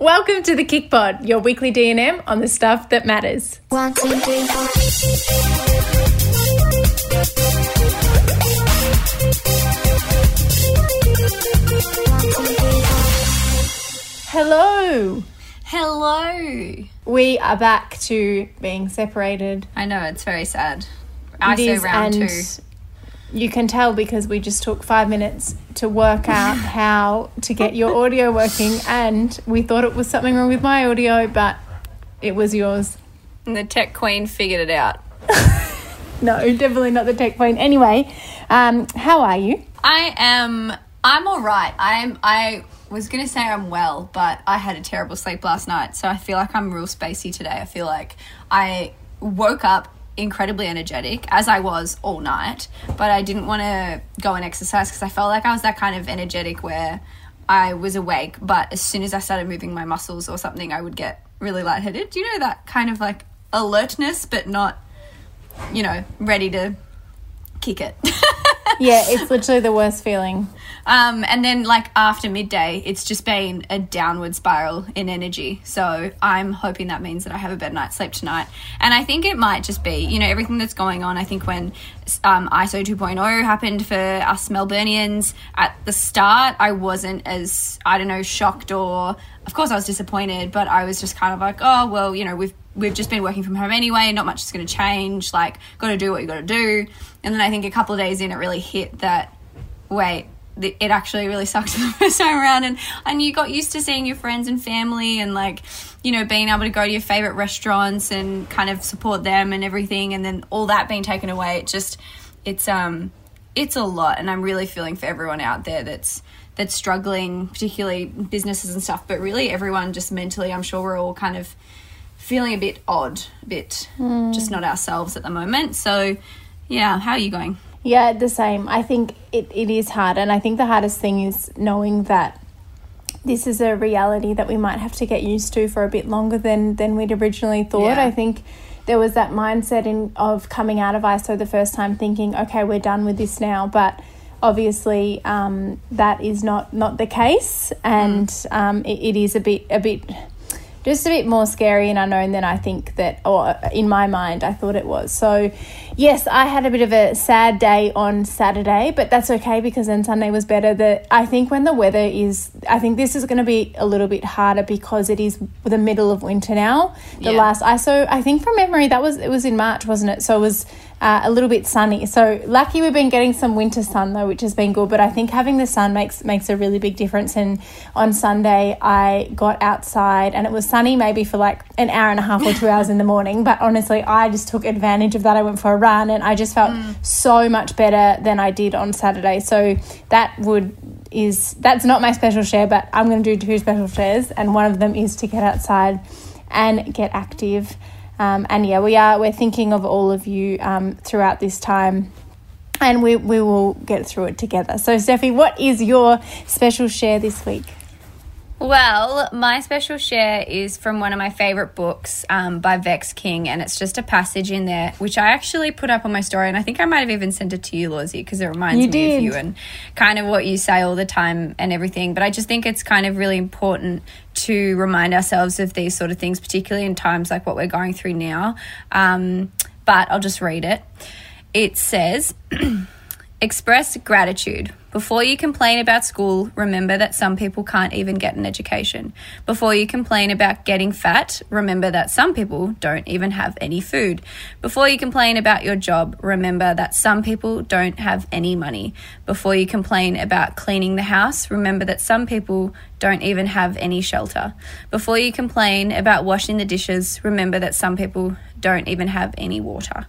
Welcome to the KIC Pod, your weekly D&M on the stuff that matters. One, two, three, four. Hello. Hello. We are back to being separated. I know it's very sad. It I say round and two. You can tell because we just took five minutes to work out how to get your audio working, and we thought it was something wrong with my audio, but it was yours. And the tech queen figured it out. No, definitely not the tech point. Anyway, um, how are you? I am. I'm all right. I'm. I was gonna say I'm well, but I had a terrible sleep last night, so I feel like I'm real spacey today. I feel like I woke up incredibly energetic as I was all night, but I didn't want to go and exercise because I felt like I was that kind of energetic where I was awake, but as soon as I started moving my muscles or something, I would get really lightheaded. Do you know that kind of like alertness, but not, you know, ready to kick it? Yeah, it's literally the worst feeling. Um, and then, like after midday, it's just been a downward spiral in energy. So I'm hoping that means that I have a better night's sleep tonight. And I think it might just be, you know, everything that's going on. I think when um, ISO 2.0 happened for us Melburnians at the start, I wasn't as I don't know shocked or, of course, I was disappointed, but I was just kind of like, oh well, you know, we've we've just been working from home anyway. Not much is going to change. Like, got to do what you got to do. And then I think a couple of days in, it really hit that wait, it actually really sucked the first time around. And, and you got used to seeing your friends and family and like, you know, being able to go to your favorite restaurants and kind of support them and everything. And then all that being taken away, it just, it's, um, it's a lot. And I'm really feeling for everyone out there that's, that's struggling, particularly businesses and stuff, but really everyone just mentally, I'm sure we're all kind of feeling a bit odd, a bit just not ourselves at the moment. So, yeah, how are you going? Yeah, the same. I think it, it is hard. And I think the hardest thing is knowing that this is a reality that we might have to get used to for a bit longer than, than we'd originally thought. Yeah. I think there was that mindset in of coming out of ISO the first time thinking, okay, we're done with this now. But obviously um, that is not, not the case. And um, it, it is a bit a bit just a bit more scary and unknown than I think that, or uh, in my mind, I thought it was. So, yes, I had a bit of a sad day on Saturday, but that's okay because then Sunday was better. That I think when the weather is, I think this is going to be a little bit harder because it is the middle of winter now. The Yeah. last ISO, I think from memory, that was it was in March, wasn't it? So it was. Uh, a little bit sunny, so lucky we've been getting some winter sun though, which has been good. But I think having the sun makes makes a really big difference. And on Sunday, I got outside and it was sunny, maybe for like an hour and a half or two hours in the morning. But honestly, I just took advantage of that. I went for a run and I just felt so much better than I did on Saturday. So that would is that's not my special share, but I'm going to do two special shares, and one of them is to get outside and get active. Um, and yeah, we are we're thinking of all of you um, throughout this time, and we we will get through it together. So, Steffi, what is your special share this week? Well, my special share is from one of my favorite books um, by Vex King, and it's just a passage in there which I actually put up on my story, and I think I might have even sent it to you, Lawsy, because it reminds You me did. of you and kind of what you say all the time and everything. But I just think it's kind of really important to remind ourselves of these sort of things, particularly in times like what we're going through now. Um, but I'll just read it. It says. Express gratitude. Before you complain about school, remember that some people can't even get an education. Before you complain about getting fat, remember that some people don't even have any food. Before you complain about your job, remember that some people don't have any money. Before you complain about cleaning the house, remember that some people don't even have any shelter. Before you complain about washing the dishes, remember that some people don't even have any water.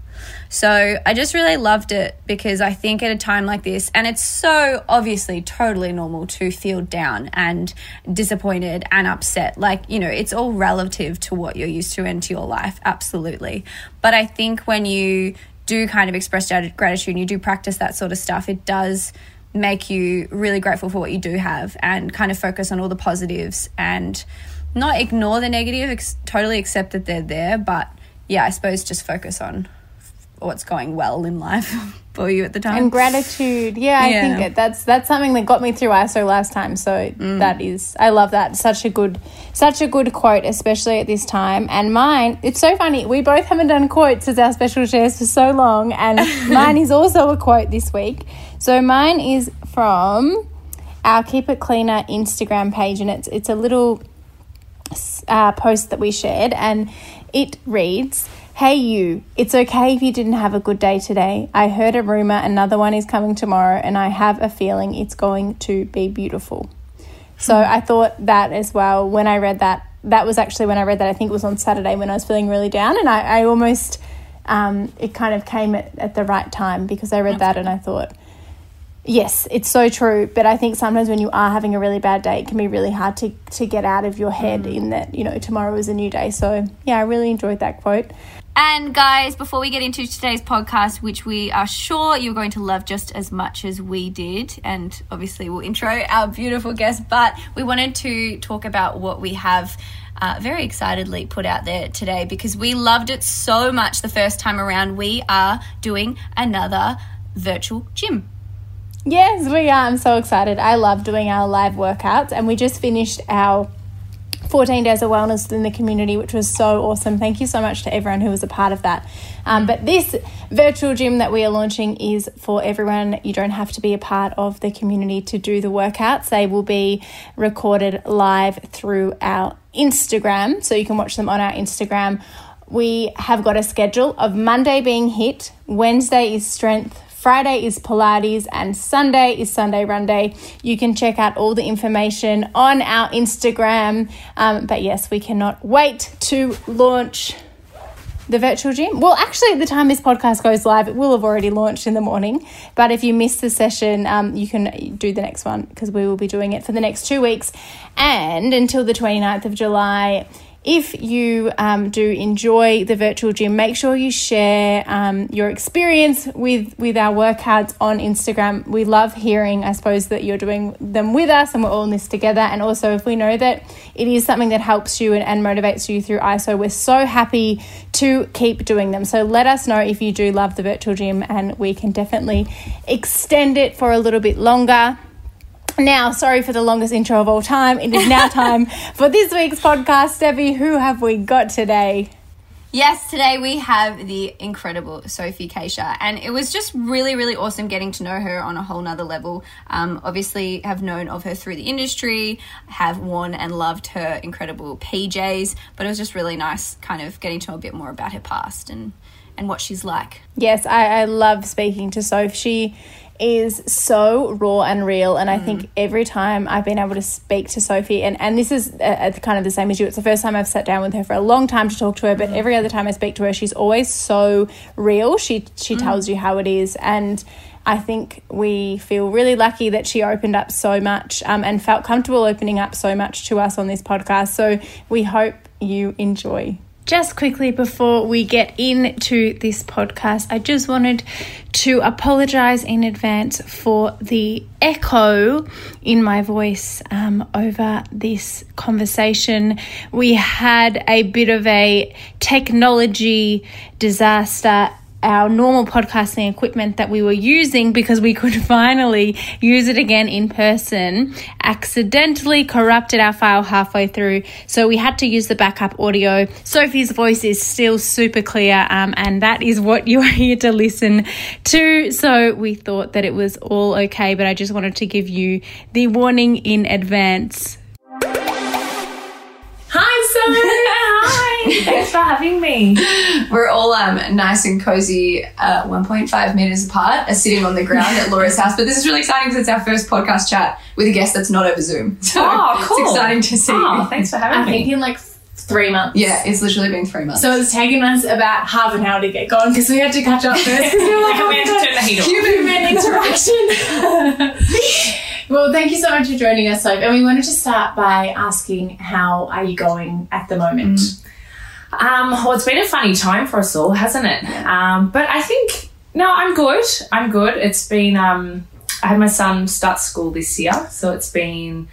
So I just really loved it because I think at a time like this, and it's so obviously totally normal to feel down and disappointed and upset. Like, you know, it's all relative to what you're used to and to your life, absolutely. But I think when you do kind of express gratitude and you do practice that sort of stuff, it does make you really grateful for what you do have and kind of focus on all the positives and not ignore the negative, ex- totally accept that they're there, but yeah, I suppose just focus on what's going well in life for you at the time. and gratitude. Yeah, I Yeah. think that that's that's something that got me through ISO last time. So that is, I love that. Such a good, such a good quote, especially at this time. And mine, it's so funny. We both haven't done quotes as our special shares for so long, and mine is also a quote this week. So mine is from our Keep It Cleaner Instagram page, and it's it's a little uh, post that we shared, and it reads, Hey, you, it's okay if you didn't have a good day today. I heard a rumor another one is coming tomorrow, and I have a feeling it's going to be beautiful. So I thought that as well when I read that. That was actually when I read that. I think it was on Saturday when I was feeling really down, and I, I almost, um, it kind of came at, at the right time because I read that and I thought, Yes, it's so true. But I think sometimes when you are having a really bad day, it can be really hard to, to get out of your head in that, you know, tomorrow is a new day. So, yeah, I really enjoyed that quote. And guys, before we get into today's podcast, which we are sure you're going to love just as much as we did, and obviously we'll intro our beautiful guest, but we wanted to talk about what we have uh, very excitedly put out there today because we loved it so much the first time around. We are doing another virtual gym. Yes, we are. I'm so excited. I love doing our live workouts, and we just finished our 14 days of wellness in the community, which was so awesome. Thank you so much to everyone who was a part of that. Um, but this virtual gym that we are launching is for everyone. You don't have to be a part of the community to do the workouts, they will be recorded live through our Instagram, so you can watch them on our Instagram. We have got a schedule of Monday being HIIT, Wednesday is strength, Friday is Pilates and Sunday is Sunday Run Day. You can check out all the information on our Instagram. Um, but yes, we cannot wait to launch the virtual gym. Well, actually, at the time this podcast goes live, it will have already launched in the morning. But if you miss the session, um, you can do the next one because we will be doing it for the next two weeks and until the 29th of July. If you um, do enjoy the virtual gym, make sure you share um, your experience with with our workouts on Instagram. We love hearing, I suppose, that you're doing them with us and we're all in this together. And also, if we know that it is something that helps you and, and motivates you through ISO, we're so happy to keep doing them. So let us know if you do love the virtual gym, and we can definitely extend it for a little bit longer. Now, sorry for the longest intro of all time. It is now time for this week's podcast. Debbie, who have we got today? Yes, today we have the incredible Sophie Cachia, and it was just really, really awesome getting to know her on a whole nother level. Um, obviously, have known of her through the industry, have worn and loved her incredible PJs, but it was just really nice kind of getting to know a bit more about her past and, and what she's like. Yes, I, I love speaking to Soph. She is so raw and real, and I think every time I've been able to speak to Sophie, and, and this is uh, uh, kind of the same as you, it's the first time I've sat down with her for a long time to talk to her, but every other time I speak to her, she's always so real. She she tells you how it is, and I think we feel really lucky that she opened up so much um, and felt comfortable opening up so much to us on this podcast. So we hope you enjoy. Just quickly before we get into this podcast, I just wanted to apologize in advance for the echo in my voice um, over this conversation. We had a bit of a technology disaster our normal podcasting equipment that we were using because we could finally use it again in person accidentally corrupted our file halfway through. So we had to use the backup audio. Sophie's voice is still super clear um, and that is what you're here to listen to. So we thought that it was all okay but i just wanted to give you the warning in advance Thanks for having me. We're all um, nice and cozy, uh, 1.5 meters apart, uh, sitting on the ground at Laura's house. But this is really exciting because it's our first podcast chat with a guest that's not over Zoom. So Oh, cool. it's exciting to see. Oh, thanks for having me. I think me. in like three months. Yeah, it's literally been three months. So it's taken us about half an hour to get going because we had to catch up first. 'cause we were like, oh we had to turn the heat off. human interaction. well, thank you so much for joining us, Soph. And we wanted to start by asking, how are you going at the moment? Um, well, it's been a funny time for us all, hasn't it? Um, but I think no, I'm good. I'm good. It's been um, I had my son start school this year, so it's been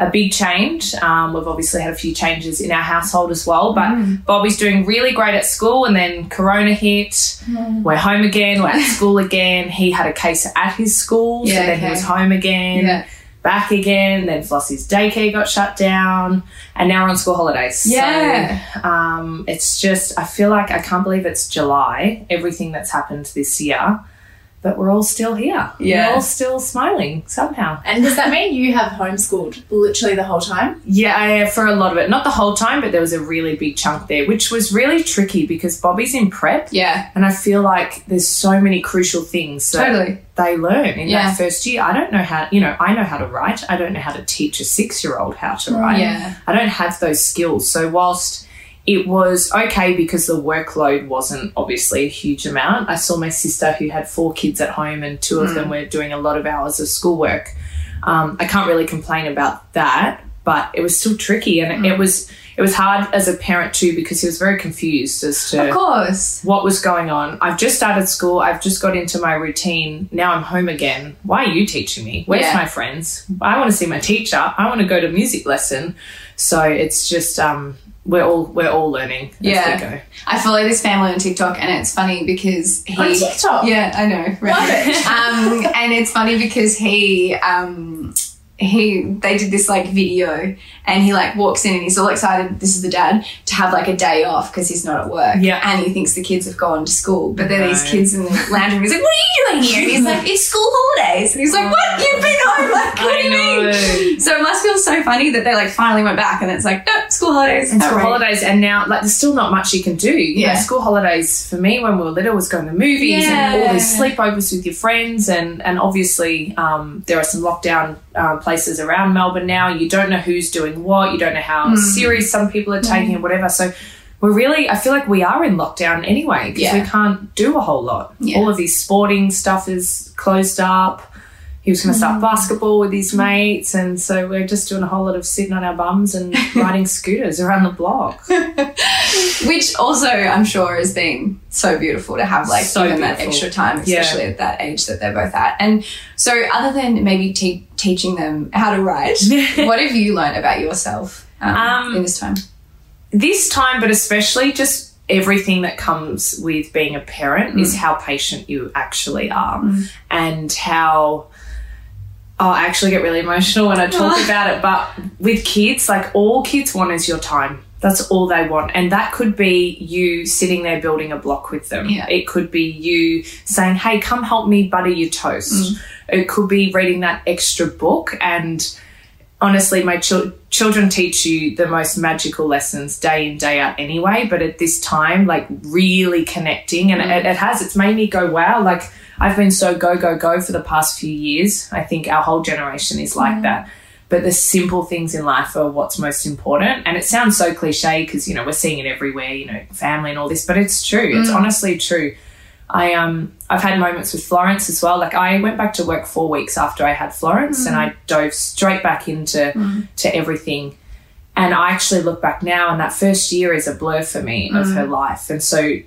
a big change. Um, we've obviously had a few changes in our household as well, but Bobby's doing really great at school, and then Corona hit. We're home again. We're at school again. He had a case at his school, so Yeah, then he was home again. Yeah. Back again, then Flossie's daycare got shut down, and now we're on school holidays. Yeah. So, um, it's just, I feel like I can't believe it's July, everything that's happened this year, but we're all still here. Yeah. We're all still smiling somehow. And does that mean you have homeschooled literally the whole time? Yeah, I, for a lot of it, not the whole time, but there was a really big chunk there, which was really tricky because Bobby's in prep. Yeah. And I feel like there's so many crucial things that Totally. they learn in Yeah. that first year. I don't know how, you know, I know how to write. I don't know how to teach a six year old how to write. Yeah. I don't have those skills. So, whilst it was okay because the workload wasn't obviously a huge amount, I saw my sister who had four kids at home and two of them were doing a lot of hours of schoolwork. Um, I can't really complain about that, but it was still tricky and it was. It was hard as a parent too because he was very confused as to Of course. what was going on. I've just started school. I've just got into my routine. Now I'm home again. Why are you teaching me? Where's Yeah. my friends? I want to see my teacher. I want to go to music lesson. So it's just um, we're all we're all learning as Yeah. we go. I follow this family on TikTok and it's funny because he On TikTok? Yeah, I know. Right. um, and it's funny because he um he they did this like video and he like walks in and he's all excited this is the dad to have like a day off because he's not at work Yeah. and he thinks the kids have gone to school but then these kids in the lounge room he's like what are you doing here and he's like it's school holidays and he's like what you've been home like what I do you know. mean so it must feel so funny that they like finally went back and it's like no school holidays And school Alright. holidays, and now like there's still not much you can do. You Yeah. know, school holidays for me when we were little was going to movies and all these sleepovers with your friends, and and obviously um, there are some lockdown um, places around Melbourne now. You don't know who's doing what. You don't know how Hmm. serious some people are taking it, whatever. So. We're really, I feel like we are in lockdown anyway because Yeah. we can't do a whole lot. Yeah. All of these sporting stuff is closed up. He was going to start basketball with his mates, and so we're just doing a whole lot of sitting on our bums and riding scooters around the block. Which also, I'm sure, has been so beautiful to have like So given that extra time, Yeah. especially at that age that they're both at. And so, other than maybe te- teaching them how to write, what have you learned about yourself um, Um, in this time? This time, but especially just everything that comes with being a parent is Mm. how patient you actually are and how. Oh, I actually get really emotional when I talk about it. But with kids, like all kids want is your time. That's all they want. And that could be you sitting there building a block with them. Yeah. It could be you saying, hey, come help me butter your toast. Mm. It could be reading that extra book. And honestly, my chil- children teach you the most magical lessons day in, day out anyway. But at this time, like really connecting, and mm. it, it has, it's made me go, wow, like I've been so go, go, go for the past few years. I think our whole generation is like mm. that. But the simple things in life are what's most important. And it sounds so cliche because, you know, we're seeing it everywhere, you know, family and all this, but it's true. It's mm. honestly true. I um I've had moments with Florence as well. Like I went back to work four weeks after I had Florence, and mm. I dove straight back into to everything. And I actually look back now, and that first year is a blur for me of her life. And so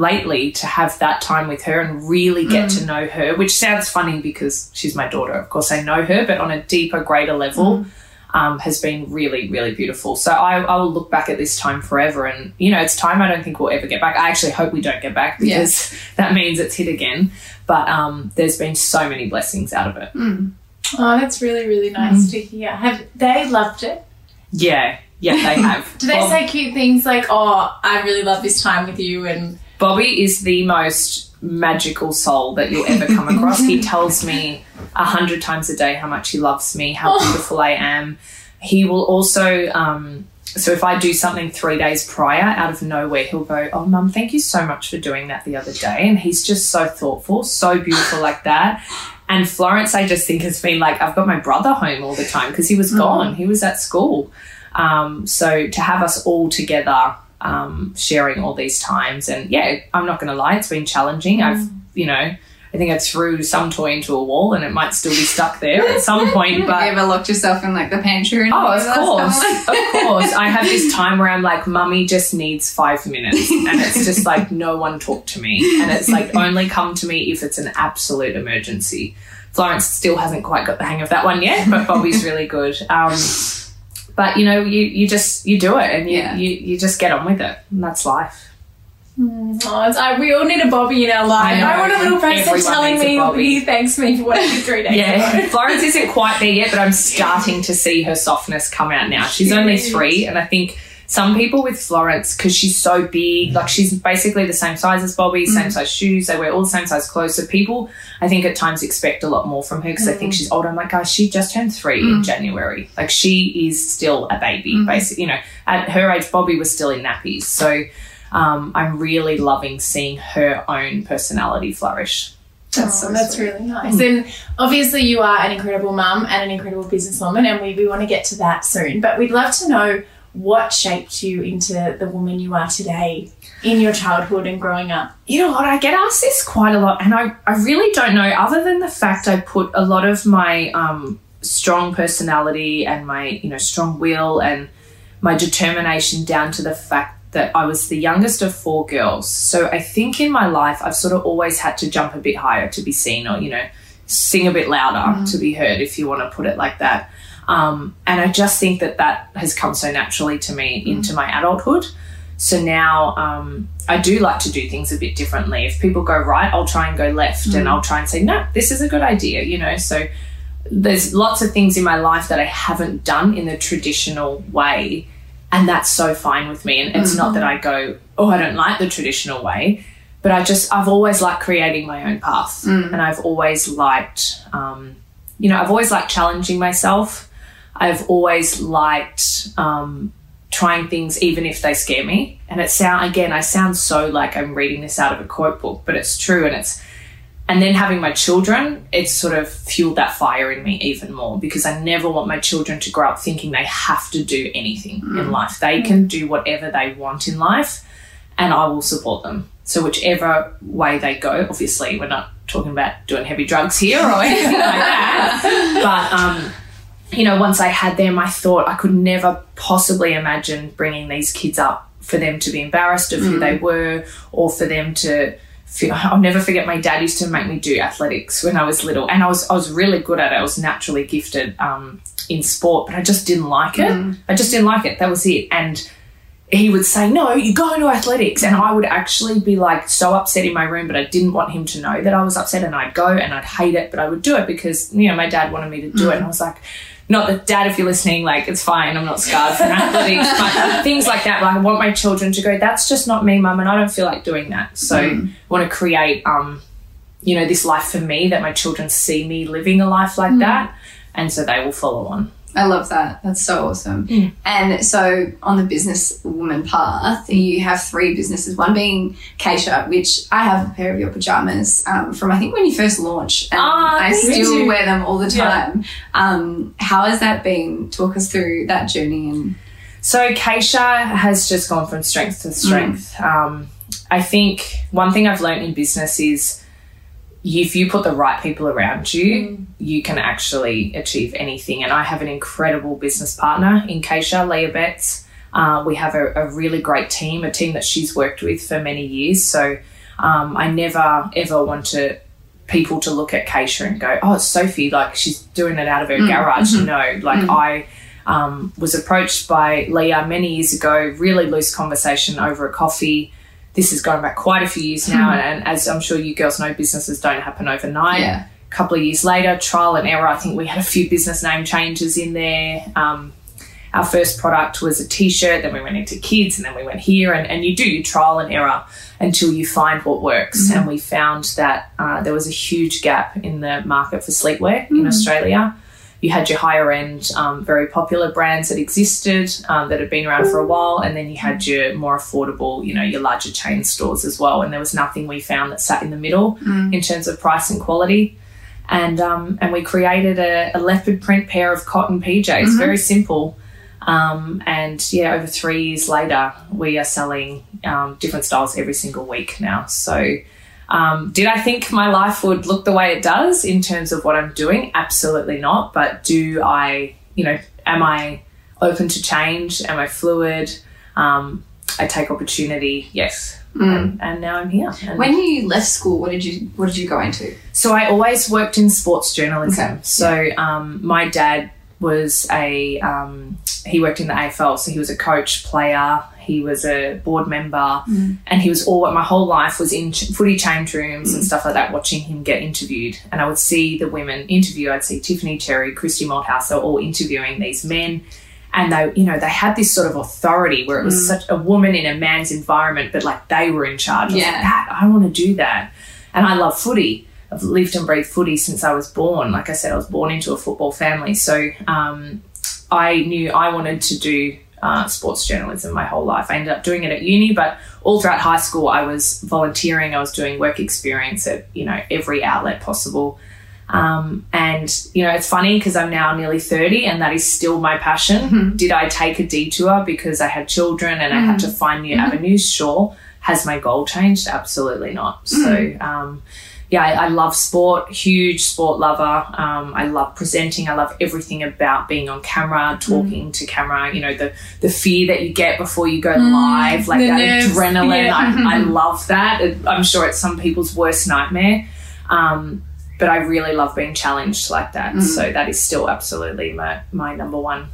lately, to have that time with her and really get to know her, which sounds funny because she's my daughter. Of course, I know her, but on a deeper, greater level. Um, has been really, really beautiful. So I, I will look back at this time forever, and you know, it's time I don't think we'll ever get back. I actually hope we don't get back because that means it's hit again. But um, there's been so many blessings out of it. Oh, that's really, really nice to hear. Have they loved it? Yeah, yeah, they have. Do they Bob- say cute things like, oh, I really love this time with you and Bobby is the most magical soul that you'll ever come across. he tells me a hundred times a day how much he loves me, how beautiful I am. He will also, um, so if I do something three days prior, out of nowhere, he'll go, "Oh, mum, thank you so much for doing that the other day." And he's just so thoughtful, so beautiful like that. And Florence, I just think has been like, I've got my brother home all the time because he was gone. He was at school. Um, so to have us all together, um, sharing all these times, and yeah, I'm not going to lie, it's been challenging. I've, you know, I think I threw some toy into a wall, and it might still be stuck there at some point. Have But you ever locked yourself in like the pantry? And Oh, of course. of course. I have this time where I'm like, Mummy just needs five minutes. And it's just like, no one talk to me. And it's like, only come to me if it's an absolute emergency. Florence still hasn't quite got the hang of that one yet, but Bobby's really good. Um, but you know, you you just you do it and you, Yeah. you you just get on with it, and that's life. Mm, oh, it's, I, we all need a Bobby in our life. I I, want a little person telling me Bobby. he thanks me for what I did three days ago. Yeah, Florence isn't quite there yet, but I'm starting to see her softness come out now. She's only three, and I think some people with Florence, because she's so big, like mm. she's basically the same size as Bobby, same mm. size shoes, they wear all the same size clothes. So people, I think at times expect a lot more from her because they think mm. she's older. I'm like, guys, she just turned three in January. Like she is still a baby, mm-hmm. basically. You know, at her age, Bobby was still in nappies. So um, I'm really loving seeing her own personality flourish. That's, oh, that's really nice. And obviously, you are an incredible mum and an incredible businesswoman, and we, we want to get to that soon. But we'd love to know what shaped you into the woman you are today in your childhood and growing up. You know what? I get asked this quite a lot, and I, I really don't know, other than the fact I put a lot of my um, strong personality and my, you know, strong will and my determination down to the fact that I was the youngest of four girls. So I think in my life, I've sort of always had to jump a bit higher to be seen or, you know, sing a bit louder to be heard, if you want to put it like that. Um, and I just think that that has come so naturally to me into my adulthood. So now um, I do like to do things a bit differently. If people go right, I'll try and go left, and I'll try and say, no, this is a good idea, you know. So there's lots of things in my life that I haven't done in the traditional way, and that's so fine with me. And it's not that I go, oh, I don't like the traditional way, but I just I've always liked creating my own path, and I've always liked, um, you know, I've always liked challenging myself. I've always liked um, trying things even if they scare me. And it sound again, I sound so like I'm reading this out of a quote book, but it's true and it's and then having my children, it's sort of fueled that fire in me even more because I never want my children to grow up thinking they have to do anything in life. They can do whatever they want in life and I will support them. So whichever way they go, obviously we're not talking about doing heavy drugs here or anything like that. But um, you know, once I had them, I thought I could never possibly imagine bringing these kids up for them to be embarrassed of who they were or for them to feel. I'll never forget my dad used to make me do athletics when I was little, and I was I was really good at it. I was naturally gifted um, in sport, but I just didn't like it. I just didn't like it. That was it, and he would say, No, you go into athletics. And mm-hmm. I would actually be like so upset in my room, but I didn't want him to know that I was upset. And I'd go and I'd hate it, but I would do it because, you know, my dad wanted me to do it. And I mm-hmm. was like, not that, Dad, if you're listening, like, it's fine. I'm not scarred from athletics, but things like that. Like, I want my children to go, That's just not me, mum. And I don't feel like doing that. So I want to create, um, you know, this life for me that my children see me living a life like mm-hmm. that. And so they will follow on. I love that. That's so awesome. And so on the business woman path, you have three businesses. One being Cachia, which I have a pair of your pajamas um, from I think when you first launched, and Ah, I still you. wear them all the Yeah. time. Um, how has that been? Talk us through that journey and So Cachia has just gone from strength to strength. Um, I think one thing I've learned in business is if you put the right people around you, you can actually achieve anything. And I have an incredible business partner in Cachia, Leah Betts. Uh, we have a, a really great team, a team that she's worked with for many years. So um, I never ever want to people to look at Cachia and go, "Oh, Sophie, like she's doing it out of her garage." No, like I um, was approached by Leah many years ago. Really loose conversation over a coffee. This is going back quite a few years now, and as I'm sure you girls know, businesses don't happen overnight. Yeah. A couple of years later, trial and error. I think we had a few business name changes in there. Um, our first product was a t-shirt then we went into kids and then we went here and, and you do your trial and error until you find what works and we found that uh, there was a huge gap in the market for sleepwear in australia you had your higher end um, very popular brands that existed um, that had been around for a while and then you had your more affordable you know your larger chain stores as well and there was nothing we found that sat in the middle in terms of price and quality and um, and we created a, a leopard print pair of cotton PJs. Very simple. Um, and yeah, over three years later, we are selling um, different styles every single week now. So, um, did I think my life would look the way it does in terms of what I'm doing? Absolutely not. But do I, you know, am I open to change? Am I fluid? Um, I take opportunity, yes. And, and now I'm here. And When you left school, what did you what did you go into? so I always worked in sports journalism. Okay. So um, my dad was a um, he worked in the AFL, so he was a coach, player. He was a board member, mm. and he was all. My whole life was in ch- footy change rooms and mm. stuff like that, watching him get interviewed. And I would see the women interview. I'd see Tiffany Cheery, Christi Malthouse. They were all interviewing these men. And they, you know, they had this sort of authority where it was mm. such a woman in a man's environment, but like they were in charge. I was like, Yeah. that I want to do that. And I love footy. I've lived and breathed footy since I was born. Like I said, I was born into a football family. So um, I knew I wanted to do uh, sports journalism my whole life. I ended up doing it at uni, but all throughout high school, I was volunteering. I was doing work experience at you know every outlet possible. Um, and you know, it's funny because I'm now nearly 30 and that is still my passion. Did I take a detour because I had children and I had to find new avenues? Sure. Has my goal changed? Absolutely not. So, um, yeah, I, I love sport, huge sport lover. Um, I love presenting. I love everything about being on camera, talking to camera. You know, the the fear that you get before you go live, like the that nerves, adrenaline. yeah. I, I love that. It- I'm sure it's some people's worst nightmare. Um, but I really love being challenged like that. So that is still absolutely my, my number one.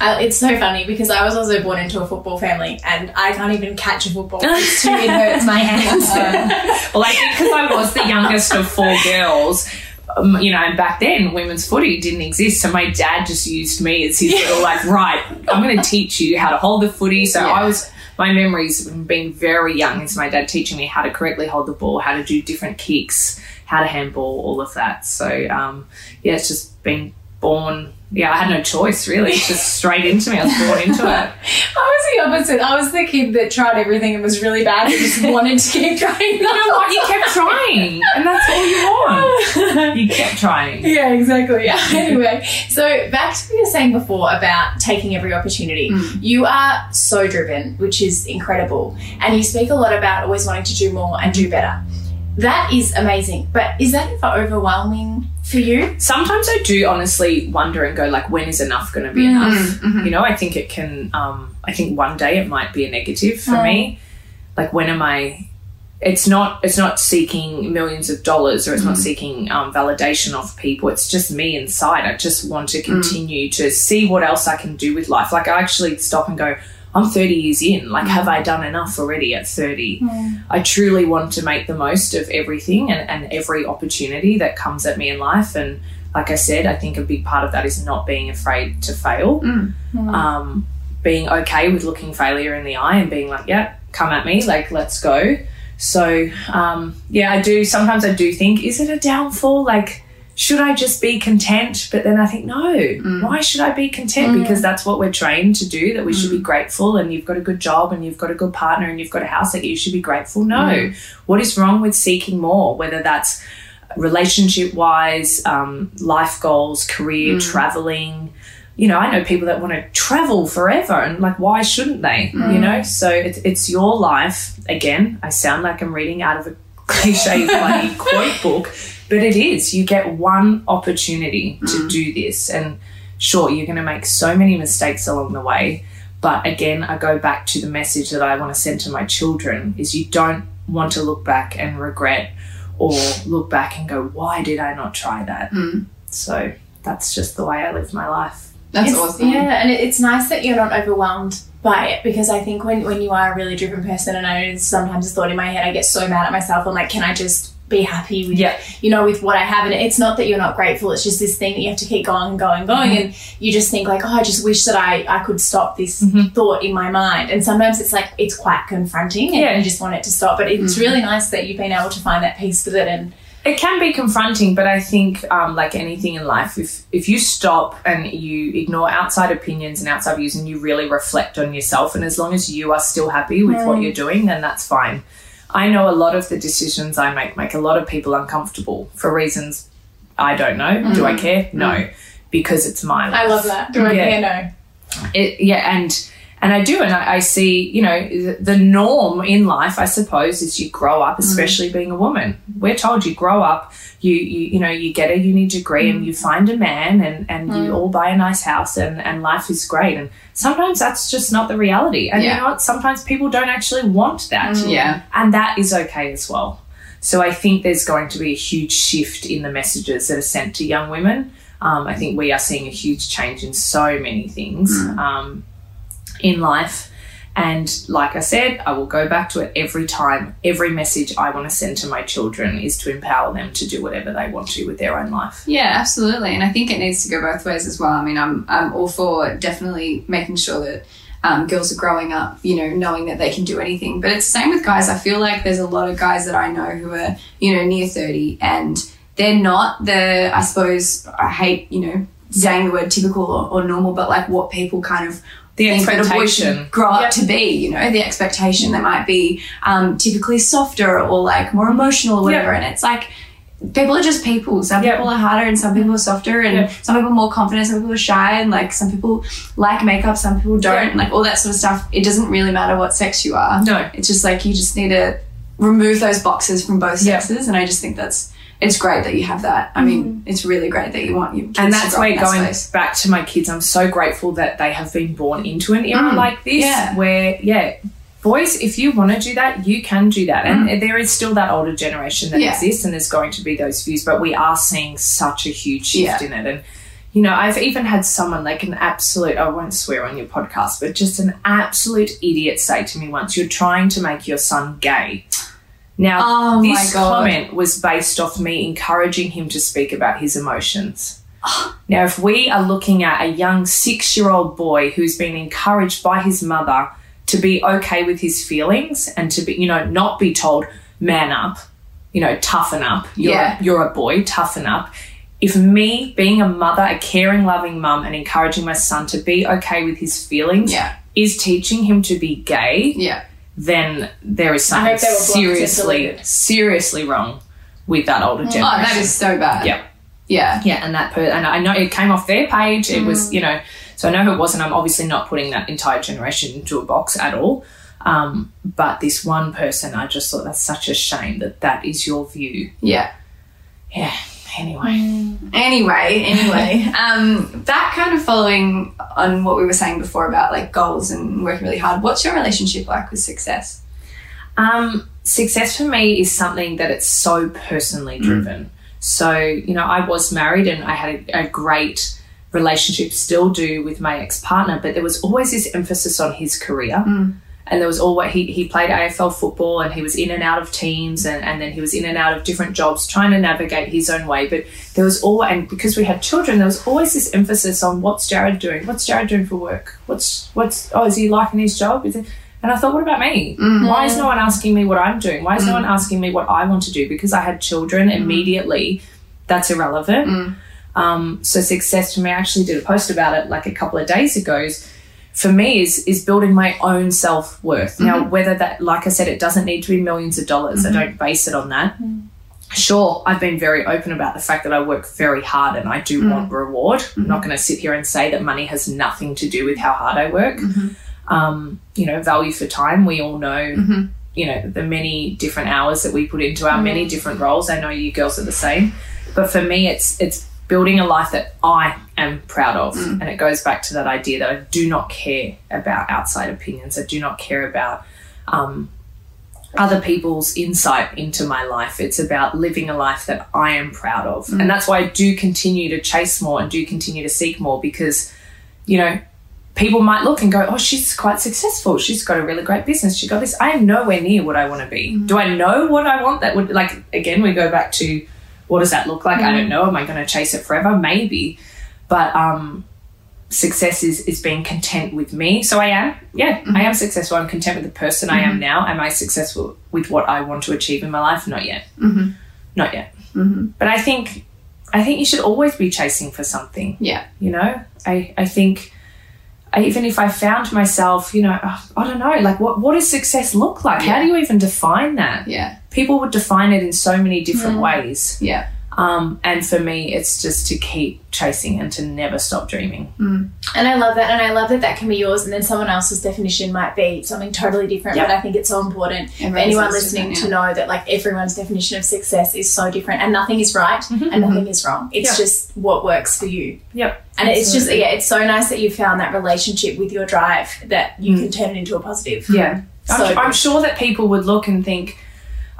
Uh, it's so funny because I was also born into a football family and I can't even catch a football. It's too, it hurts my hands. Well, I think because I was the youngest of four girls, um, you know, and back then women's footy didn't exist. So my dad just used me as his little, like, right, I'm going to teach you how to hold the footy. So I was, my memories from being very young is my dad teaching me how to correctly hold the ball, how to do different kicks, how to handball, all of that. So, um, yeah, it's just been born. Yeah, I had no choice really. It's just straight into me. I was born into it. I was the opposite. I was the kid that tried everything and was really bad and just wanted to keep trying. You know what? You kept trying, and that's all you want. You kept trying. Yeah, exactly. Yeah. Anyway, so back to what you were saying before about taking every opportunity. Hmm. You are so driven, which is incredible. And you speak a lot about always wanting to do more and do better. That is amazing. But is that ever overwhelming for you? Sometimes I do honestly wonder and go like, when is enough going to be mm. enough? Mm, mm-hmm. You know, I think it can. Um, I think one day it might be a negative for me. Like, when am I? It's not. It's not seeking millions of dollars, or it's not mm-hmm. seeking um, validation of people. It's just me inside. I just want to mm. continue to see what else I can do with life. Like, I actually stop and go. I'm 30 years in. Like, have I done enough already at 30? I truly want to make the most of everything and, and every opportunity that comes at me in life. And like I said, I think a big part of that is not being afraid to fail, um, being okay with looking failure in the eye and being like, yeah, come at me, like, let's go. So, um, yeah, I do. Sometimes I do think, is it a downfall? Like, should I just be content? But then I think, no, mm. why should I be content? Mm. Because that's what we're trained to do, that we should be mm. grateful and you've got a good job and you've got a good partner and you've got a house that you should be grateful. No. What is wrong with seeking more? Whether that's relationship wise, um, life goals, career, traveling. You know, I know people that want to travel forever and like, why shouldn't they? You know, so it's, it's your life. Again, I sound like I'm reading out of a cliche bloody quote book, but it is. You get one opportunity to mm. do this. And sure, you're going to make so many mistakes along the way. But again, I go back to the message that I want to send to my children is you don't want to look back and regret or look back and go, why did I not try that? Mm. So that's just the way I live my life. That's It's- awesome. Yeah, and it, it's nice that you're not overwhelmed by it because I think when, when you are a really driven person, and I sometimes a thought in my head, I get so mad at myself. I'm like, can I just be happy with, Yeah. you know, with what I have? And it's not that you're not grateful. It's just this thing that you have to keep going and going and going. Mm-hmm. And you just think like, oh, I just wish that I, I could stop this mm-hmm. thought in my mind. And sometimes it's like, it's quite confronting and Yeah. you just want it to stop. But it's mm-hmm. really nice that you've been able to find that peace with it. And It can be confronting, but I think, um, like anything in life, if if you stop and you ignore outside opinions and outside views, and you really reflect on yourself, and as long as you are still happy with what mm. you're doing, then that's fine. I know a lot of the decisions I make make a lot of people uncomfortable for reasons I don't know. Do I mm. care? No, mm. because it's my life. I love that. Do I Yeah. care? No. it, yeah and And I do, and I, I see, you know, the, the norm in life, I suppose, is you grow up, mm. especially being a woman. We're told you grow up, you, you, you know, you get a uni degree and you mm. find a man and, and you mm. all buy a nice house and, and life is great. And sometimes that's just not the reality. And Yeah. you know what? Sometimes people don't actually want that. Yeah. And that is okay as well. So I think there's going to be a huge shift in the messages that are sent to young women. Um, I think we are seeing a huge change in so many things um, in life. And like I said, I will go back to it every time. Every message I want to send to my children is to empower them to do whatever they want to with their own life. Yeah, absolutely. And I think it needs to go both ways as well. I mean, I'm I'm all for definitely making sure that um, girls are growing up, you know, knowing that they can do anything. But it's the same with guys. I feel like there's a lot of guys that I know who are, you know, near 30 and they're not the, I suppose, I hate, you know, saying the word typical or, or normal, but like what people kind of The think that should expectation. grow up Yep. to be, you know, the expectation that might be um, typically softer or like more emotional or whatever. Yep. And it's like, people are just people. Some Yep. people are harder and some people are softer and some people are more confident, some people are shy and like some people like makeup, some people don't, like all that sort of stuff. It doesn't really matter what sex you are. No. It's just like you just need to remove those boxes from both sexes. And I just think that's it's great that you have that. I mean, it's really great that you want your kids and that's grow where that going space. back to my kids i'm so grateful that they have been born into an era Mm, like this yeah. where yeah boys if you want to do that you can do that and Mm. there is still that older generation that Yeah. exists and there's going to be those views but we are seeing such a huge shift Yeah. in it and you know i've even had someone like an absolute i won't swear on your podcast but just an absolute idiot say to me once you're trying to make your son gay now Oh this comment was based off me encouraging him to speak about his emotions now, if we are looking at a young six year old boy who's been encouraged by his mother to be okay with his feelings and to be, you know, not be told, man up, you know, toughen up, you're, Yeah. you're a boy, toughen up. If me being a mother, a caring, loving mum, and encouraging my son to be okay with his feelings Yeah. is teaching him to be gay, Yeah. Then there is something hope they were blocked and seriously, seriously wrong with that older generation. Oh, that is so bad. Yeah. Yeah. Yeah, and that per- and I know it came off their page. It was you know, so I know who it wasn't. I'm obviously not putting that entire generation into a box at all. Um, but this one person, I just thought that's such a shame that that is your view. Yeah. Yeah. Anyway, Anyway, anyway, um, that kind of following on what we were saying before about like goals and working really hard. What's your relationship like with success? um, success for me is something that it's so personally driven. So you know, I was married and I had a, a great relationship, still do with my ex partner, but there was always this emphasis on his career. And there was always he, he played AFL football and he was in and out of teams and, and then he was in and out of different jobs trying to navigate his own way. But there was all and because we had children there was always this emphasis on what's Jared doing? What's Jared doing for work? What's what's oh is he liking his job? Is it and I thought what about me? Mm. Why is no one asking me what I'm doing? Why is no mm. one asking me what I want to do? Because I had children mm. immediately. That's irrelevant. Um, so success for me I actually did a post about it like a couple of days ago is for me is is building my own self worth. Now, mm-hmm. whether that, like I said, it doesn't need to be millions of dollars. I mm-hmm. don't base it on that. Mm-hmm. Sure, I've been very open about the fact that I work very hard and I do want reward. I'm not going to sit here and say that money has nothing to do with how hard I work. Um, you know, value for time. We all know, you know, the many different hours that we put into our many different roles. I know you girls are the same, but for me, it's it's building a life that I am proud of. Mm. And it goes back to that idea that I do not care about outside opinions. I do not care about um, other people's insight into my life. It's about living a life that I am proud of. Mm. And that's why I do continue to chase more and do continue to seek more because, you know, people might look and go, oh, she's quite successful. She's got a really great business. She got this. I am nowhere near what I want to be. Mm. Do I know what I want? That would, like, again, we go back to what does that look like? I don't know. Am I going to chase it forever? Maybe. But um, success is, is being content with me. So I am, yeah, I am successful. I'm content with the person I am now. Am I successful with what I want to achieve in my life? Not yet. Mm-hmm. Not yet. Mm-hmm. But I think, I think you should always be chasing for something Yeah. you know i i think I, even if i found myself you know uh, i don't know like what what does success look like how do you even define that Yeah. People would define it in so many different mm. ways Yeah. Um, and for me, it's just to keep chasing and to never stop dreaming. Mm. And I love that. And I love that that can be yours. And then someone else's definition might be something totally different. Yep. But I think it's so important for anyone is listening to know that like everyone's definition of success is so different and nothing is right mm-hmm. and nothing mm-hmm. is wrong. It's Yep. just what works for you. Yep. And it's just, yeah, it's so nice that you found that relationship with your drive that you mm. can turn it into a positive. Yeah. So I'm, I'm sure that people would look and think,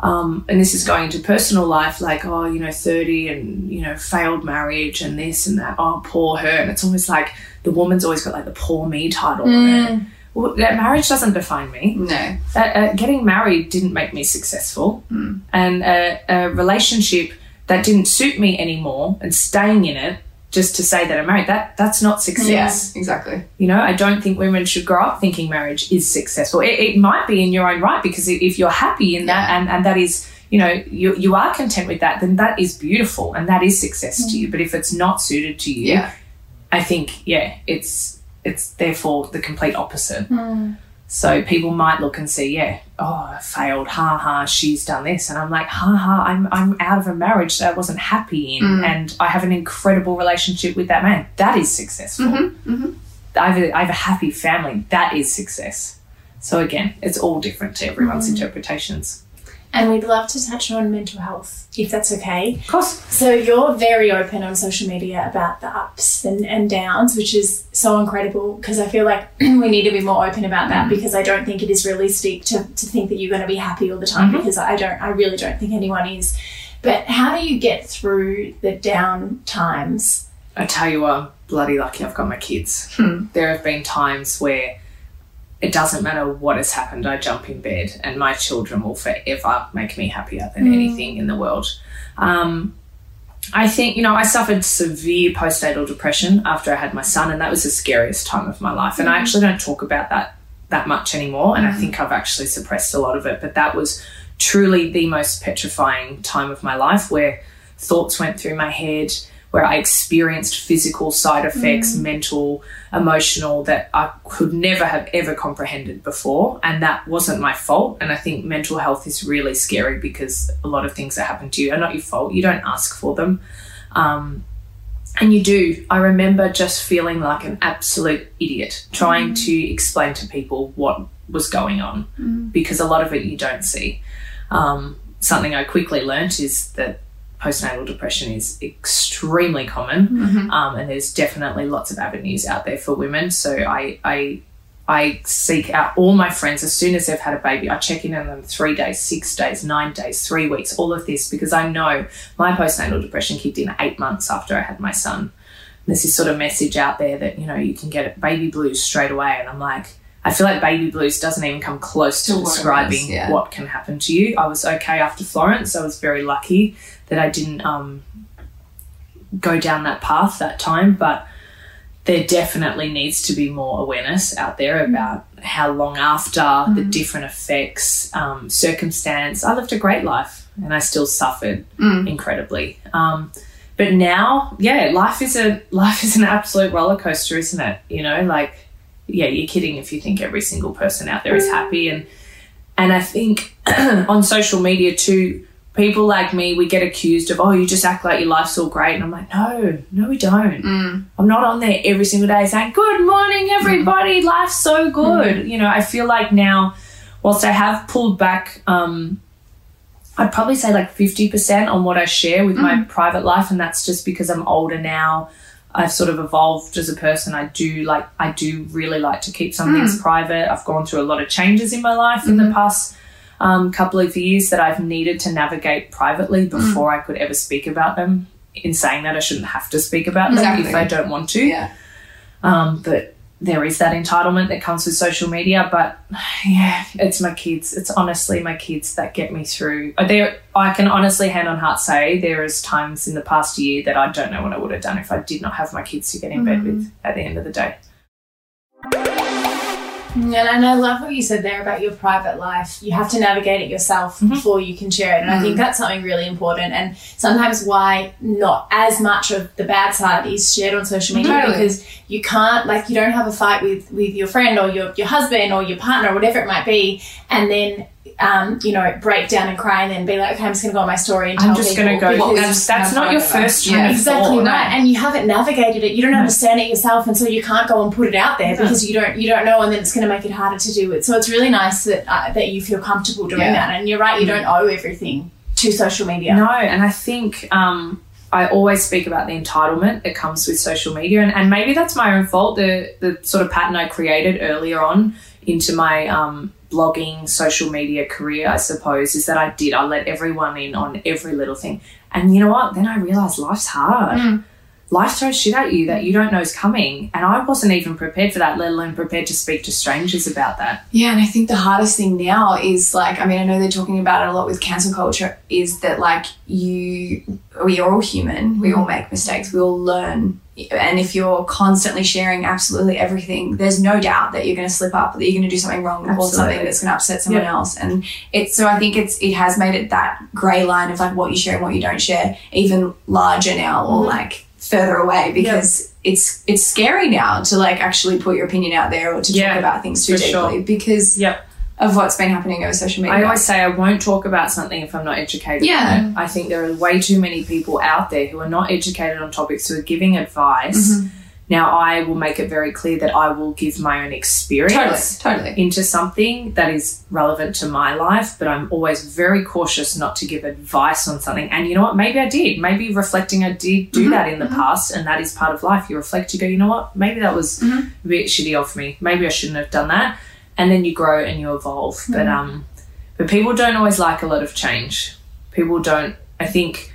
um, and this is going into personal life, like, oh, you know, 30 and, you know, failed marriage and this and that. Oh, poor her. And it's almost like the woman's always got like the poor me title it. Well, that marriage doesn't define me. No. Uh, uh, getting married didn't make me successful. And a, a relationship that didn't suit me anymore and staying in it just to say that I'm married, that that's not success. Yes, exactly. You know, I don't think women should grow up thinking marriage is successful. It, it might be in your own right because if you're happy in that Yeah. and, and that is, you know, you, you are content with that, then that is beautiful and that is success to you. Mm. But if it's not suited to you, Yeah. I think, yeah, it's it's therefore the complete opposite. Mm. So people might look and see, yeah, oh, I failed, ha ha, she's done this, and I'm like, ha ha, I'm I'm out of a marriage that I wasn't happy in, mm. and I have an incredible relationship with that man. That is successful. Mm-hmm, mm-hmm. I have a, I have a happy family. That is success. So again, it's all different to everyone's mm. interpretations. And we'd love to touch on mental health, if that's okay. Of course, So you're very open on social media about the ups and, and downs, which is so incredible because I feel like we need to be more open about that mm. because I don't think it is realistic to, to think that you're going to be happy all the time mm-hmm. because I don't, I really don't think anyone is. But how do you get through the down times? I tell you what, I'm bloody lucky I've got my kids. Hmm. There have been times where it doesn't matter what has happened, I jump in bed and my children will forever make me happier than mm. anything in the world. Um, I think, you know, I suffered severe postnatal depression after I had my son, and that was the scariest time of my life. And I mm. actually don't talk about that that much anymore, and I mm. think I've actually suppressed a lot of it. But that was truly the most petrifying time of my life where thoughts went through my head, where I experienced physical side effects, mental, emotional, that I could never have ever comprehended before. And that wasn't my fault. And I think mental health is really scary because a lot of things that happen to you are not your fault. You don't ask for them. Um, and you do. I remember just feeling like an absolute idiot trying to explain to people what was going on because a lot of it you don't see. Um, something I quickly learnt is that postnatal depression is extremely common, um, and there's definitely lots of avenues out there for women. So I, I, I seek out all my friends as soon as they've had a baby. I check in on them three days, six days, nine days, three weeks, all of this because I know my postnatal depression kicked in eight months after I had my son. There's this sort of message out there that you know you can get baby blues straight away, and I'm like. I feel like baby blues doesn't even come close to, To what it is, describing yeah. what can happen to you. I was okay after Florence. I was very lucky that I didn't um, go down that path that time, but there definitely needs to be more awareness out there about how long after the different effects, um, circumstance. I lived a great life and I still suffered incredibly. Um, but now, yeah, life is a life is an absolute roller coaster, isn't it? You know, like yeah, you're kidding if you think every single person out there is happy and and I think on social media too, people like me, we get accused of, oh, you just act like your life's all great. And I'm like, no, no, we don't. Mm. I'm not on there every single day saying, good morning, mm. everybody, life's so good. Mm. You know, I feel like now, whilst I have pulled back, um, I'd probably say like 50% on what I share with my private life. And that's just because I'm older now. I've sort of evolved as a person. I do like, I do really like to keep some things private. I've gone through a lot of changes in my life in the past um, couple of years that I've needed to navigate privately before I could ever speak about them. In saying that, I shouldn't have to speak about them Exactly. if I don't want to. Yeah. Um, but there is that entitlement that comes with social media. But yeah, it's my kids. It's honestly my kids that get me through. Uh, There, I can honestly, hand on heart, say there is times in the past year that I don't know what I would have done if I did not have my kids to get in bed with at the end of the day. And, I love what you said there about your private life. You have to navigate it yourself mm-hmm. before you can share it. And I think mm. that's something really important. And sometimes why not as much of the bad side is shared on social media Totally. because you can't like you don't have a fight with with your friend or your your husband or your partner or whatever it might be, and then um, you know break down and cry and then be like, okay, I'm just going to go on my story and tell I'm just going to go. because- That's, that's not your first Yeah, Exactly thought. right, and you haven't navigated it. You don't understand it yourself, and so you can't go and put it out there because you don't you don't know, and then it's going to make it harder to do it. So it's really nice that uh, that you feel comfortable doing Yeah. that. And you're right, you don't owe everything to social media. No, and I think um, I always speak about the entitlement that comes with social media, and, and maybe that's my own fault. The the sort of pattern I created earlier on into my um, blogging, social media career, I suppose, is that I did. I let everyone in on every little thing, and you know what? Then I realized life's hard. Life throws shit at you that mm. you don't know is coming, and I wasn't even prepared for that, let alone prepared to speak to strangers about that. Yeah, and I think the hardest thing now is like, I mean, I know they're talking about it a lot with cancel culture, is that like you, we are all human, we mm. all make mistakes, we all learn. And if you're constantly sharing absolutely everything, there's no doubt that you're going to slip up, that you're going to do something wrong or something that's going to upset someone Yeah. else. And it's so I think it's it has made it that grey line of like what you share and what you don't share even larger now or mm-hmm. like further away because it's it's scary now to like actually put your opinion out there or to Yeah, talk about things too for sure. deeply because Yep. of what's been happening over social media. I always say I won't talk about something if I'm not educated. Yeah. On it. I think there are way too many people out there who are not educated on topics who are giving advice. Mm-hmm. Now I will make it very clear that I will give my own experience totally, totally. into something that is relevant to my life, but I'm always very cautious not to give advice on something. And you know what? Maybe I did. Maybe reflecting, I did do mm-hmm, that in the mm-hmm. past, and that is part of life. You reflect, you go, you know what? Maybe that was mm-hmm. a bit shitty of me. Maybe I shouldn't have done that. And then you grow and you evolve. But um, but people don't always like a lot of change. People don't. I think.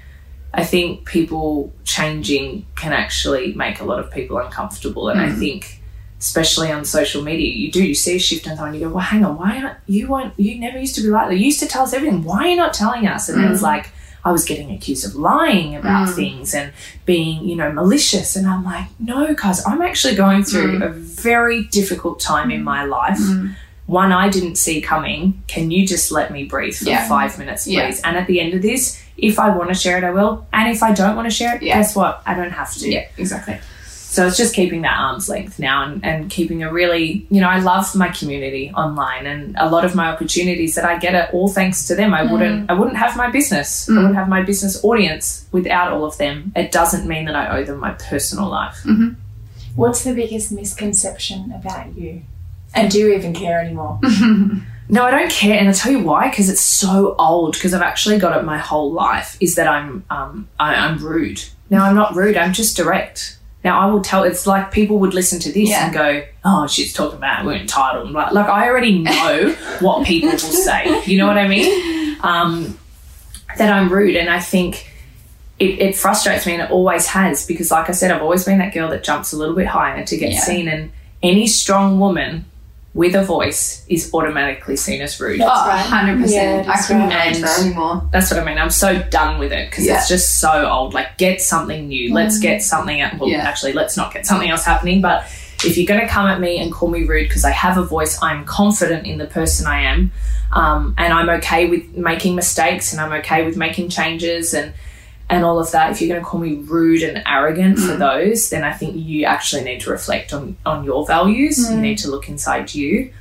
I think people changing can actually make a lot of people uncomfortable, and I hmm. think especially on social media, you do. You see a shift in someone, you go, "Well, hang on, why aren't you? weren't You never used to be like that. You used to tell us everything. Why are you not telling us?" And then it's hmm. like I was getting accused of lying about hmm. things and being, you know, malicious, and I'm like, "No, guys, I'm actually going through a very difficult time in my life." One I didn't see coming. Can you just let me breathe for Yeah. five minutes, please? Yeah. And at the end of this, if I want to share it, I will. And if I don't want to share it, Yeah. guess what? I don't have to. yeah, exactly. So it's just keeping that arm's length now and, and keeping a really, you know, I love my community online and a lot of my opportunities that I get are all thanks to them. I mm. wouldn't I wouldn't have my business. I mm. wouldn't have my business audience without all of them. It doesn't mean that I owe them my personal life. Mm-hmm. What's the biggest misconception about you? And do you even care anymore? No, I don't care, and I'll tell you why. Because it's so old. Because I've actually got it my whole life. Is that I'm um I, I'm rude. Now I'm not rude. I'm just direct. Now I will tell. It's like people would listen to this Yeah. and go, "Oh, she's talking about we're entitled." Like, like I already know what people will say. You know what I mean? Um, that I'm rude, and I think. It, it frustrates me and it always has because like I said I've always been that girl that jumps a little bit higher to get Yeah. seen and any strong woman with a voice is automatically seen as rude. Oh, right. 100%. Yeah, I couldn't right. relate that anymore. That's what I mean. I'm so done with it because Yeah. it's just so old. Like, get something new. Let's get something. Well, Mm. Yeah. actually, let's not get something else happening. But if you're going to come at me and call me rude because I have a voice, I'm confident in the person I am, um, and I'm okay with making mistakes, and I'm okay with making changes, and and all of that. If you're going to call me rude and arrogant Mm. for those, then I think you actually need to reflect on on your values. Mm. You need to look inside you.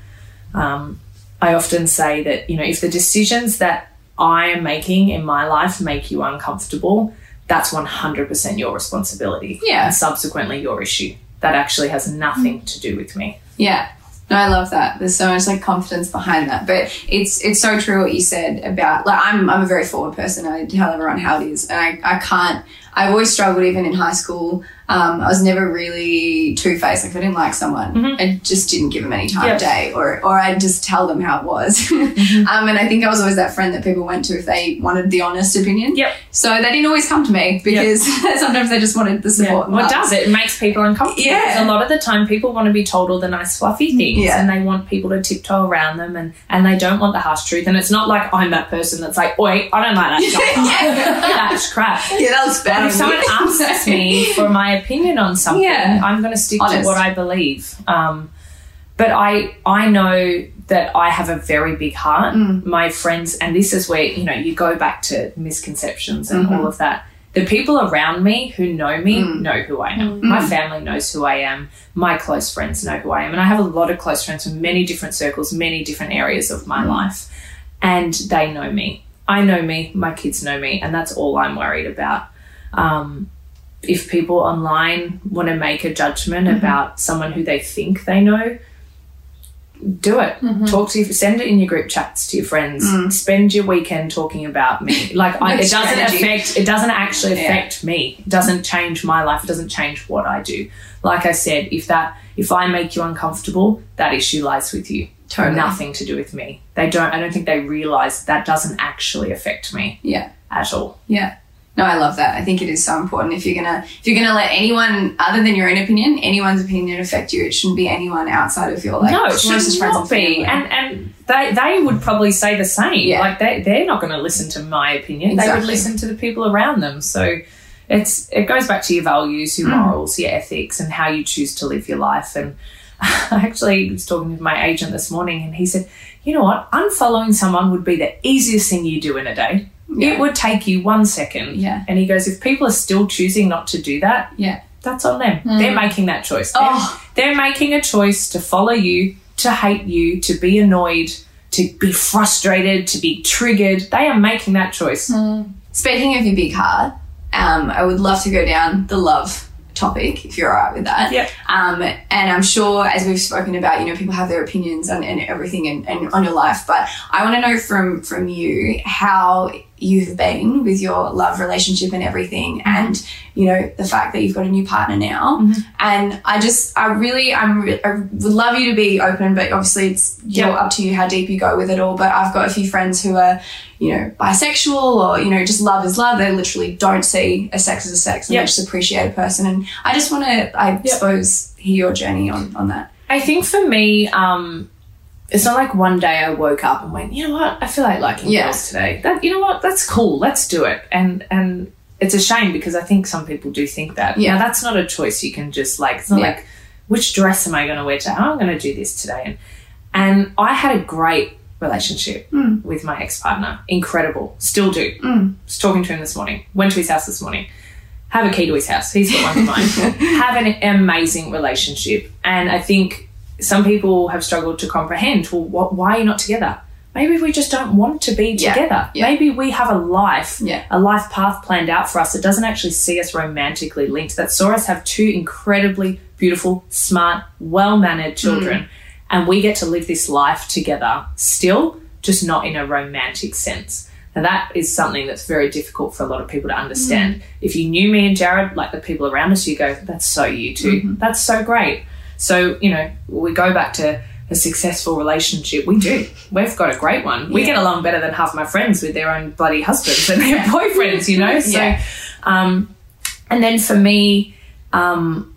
Um, I often say that, you know, if the decisions that I am making in my life make you uncomfortable, that's 100% your responsibility. Yeah. And subsequently your issue. That actually has nothing to do with me. Yeah. No, I love that. There's so much like confidence behind that. But it's it's so true what you said about like I'm I'm a very forward person. I tell everyone how it is. And I, I can't I've always struggled even in high school. Um, I was never really two faced. Like if I didn't like someone, I just didn't give them any time Yep. of day or or I'd just tell them how it was. um, and I think I was always that friend that people went to if they wanted the honest opinion. Yep. So they didn't always come to me because sometimes they just wanted the support. What love. does it? It makes people uncomfortable. Yeah. Because A lot of the time people want to be told all the nice fluffy things Yeah. and they want people to tiptoe around them and, and they don't want the harsh truth. And it's not like I'm that person that's like, wait, I don't like that. jumper. That's crap. Yeah, that was bad. But if someone me. asks me for my opinion on something, Yeah. I'm going to stick Honest. to what I believe. Um, but I I know that I have a very big heart. Mm. My friends, and this is where you know you go back to misconceptions and Mm-hmm. all of that. The people around me who know me know who I am. My family knows who I am. My close friends know who I am. And I have a lot of close friends from many different circles, many different areas of my life. And they know me. I know me. My kids know me. And that's all I'm worried about. Um, if people online want to make a judgment mm-hmm. about someone who they think they know, do it. Mm-hmm. Talk to you, send it in your group chats to your friends. Mm. Spend your weekend talking about me. Like I, it doesn't affect. It doesn't actually Yeah. affect me. It doesn't change my life. It doesn't change what I do. Like I said, if that if I make you uncomfortable, that issue lies with you. Totally. Nothing to do with me. They don't. I don't think they realize that doesn't actually affect me Yeah. at all. Yeah. No, I love that. I think it is so important. If you're gonna if you're gonna let anyone other than your own opinion, anyone's opinion affect you, it shouldn't be anyone outside of your like no, it should not and be. And and they they would probably say the same. Yeah. Like they they're not going to listen to my opinion. They would listen to the people around them. So it's it goes back to your values, Mm. your morals, your ethics, and how you choose to live your life. And I actually was talking with my agent this morning, and he said, "You know what? Unfollowing someone would be the easiest thing you do in a day." It would take you one second. Yeah. And he goes, if people are still choosing not to do that, yeah. that's on them. They're making that choice. They're, Oh. they're making a choice to follow you, to hate you, to be annoyed, to be frustrated, to be triggered. They are making that choice. Speaking of your big heart, um, I would love to go down the love topic if you're all right with that. Yeah. Um, and I'm sure, as we've spoken about, you know, people have their opinions on and everything and, and on your life. But I want to know from from you how you've been with your love relationship and everything, and you know the fact that you've got a new partner now. And I just, I really, I'm, I would love you to be open, but obviously it's you're Yep. up to you how deep you go with it all. But I've got a few friends who are you know, bisexual or, you know, just love is love. They literally don't see a sex as a sex and Yep. they just appreciate a person. And I just want to, I suppose, hear your journey on, on that. I think for me, um, it's not like one day I woke up and went, you know what, I feel like liking Yeah. girls today. That you know what, that's cool. Let's do it. And and it's a shame because I think some people do think that. Yeah. Now that's not a choice you can just like. It's not Yeah. like which dress am I going to wear today? Oh, I'm going to do this today. And and I had a great relationship Mm. with my ex partner. Incredible. Still do. Was talking to him this morning. Went to his house this morning. Have a key to his house. He's got one of mine. Have an amazing relationship. And I think some people have struggled to comprehend well, what, why are you not together? Maybe we just don't want to be together. Yeah. Maybe we have a life, Yeah. a life path planned out for us that doesn't actually see us romantically linked, that saw us have two incredibly beautiful, smart, well mannered children. And we get to live this life together still, just not in a romantic sense. Now, that is something that's very difficult for a lot of people to understand. If you knew me and Jared, like the people around us, you go, that's so you two. That's so great. So, you know, we go back to a successful relationship. We do. We've got a great one. We get along better than half my friends with their own bloody husbands and their boyfriends, you know? So, Yeah. um, and then for me, um,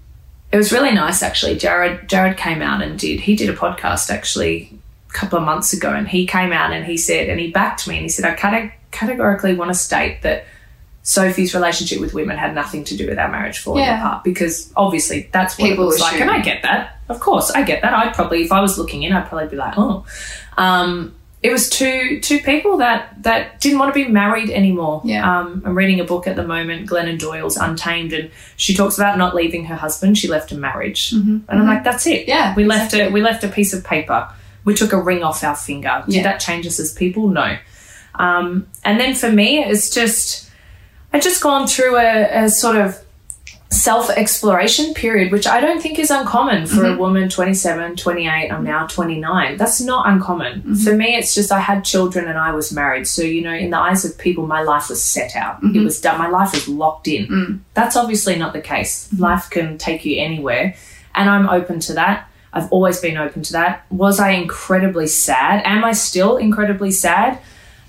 it was really nice actually. Jared Jared came out and did he did a podcast actually a couple of months ago, and he came out and he said and he backed me and he said I cate- categorically want to state that Sophie's relationship with women had nothing to do with our marriage falling Yeah. apart because obviously that's what People it looks like, and assume. I get that. Of course, I get that. I'd probably if I was looking in, I'd probably be like, oh. Um, it was two two people that that didn't want to be married anymore. Yeah. Um, I'm reading a book at the moment, Glennon Doyle's Untamed, and she talks about not leaving her husband. She left a marriage, and I'm like, that's it. Mm-hmm. Yeah, we left a we left a piece of paper. We took a ring off our finger. Did Yeah. that change us as people? No. Um, and then for me, it's just I just gone through a, a sort of self exploration period, which I don't think is uncommon for a mm-hmm. woman 27, 28. I'm now 29. That's not uncommon. Mm-hmm. For me, it's just I had children and I was married. So, you know, in the eyes of people, my life was set out. It mm-hmm. was done. My life was locked in. Mm. That's obviously not the case. Life can take you anywhere. And I'm open to that. I've always been open to that. Was I incredibly sad? Am I still incredibly sad?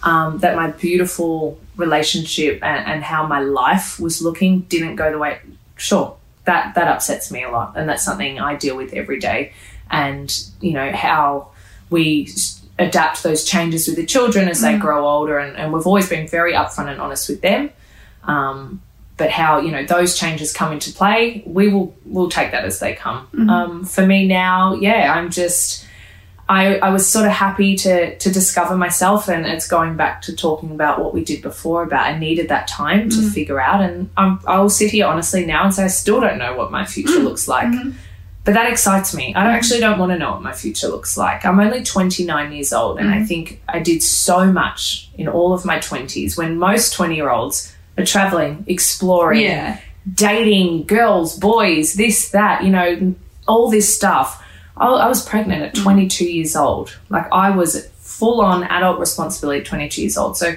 um, that my beautiful relationship and, and how my life was looking didn't go the way. Sure, that that upsets me a lot, and that's something I deal with every day. And you know how we adapt those changes with the children as they grow older, and, and we've always been very upfront and honest with them. Um, but how you know those changes come into play, we will we'll take that as they come. Um, for me now, yeah, I'm just I, I was sort of happy to to discover myself, and it's going back to talking about what we did before. About I needed that time to mm. figure out, and I'm, I will sit here honestly now and say I still don't know what my future mm. looks like, mm-hmm. but that excites me. I mm-hmm. actually don't want to know what my future looks like. I'm only 29 years old, and I mm-hmm. think I did so much in all of my 20s when most 20 year olds are traveling, exploring, Yeah. dating girls, boys, this, that, you know, all this stuff. I, I was pregnant at 22 years old. Like I was full on adult responsibility at 22 years old. So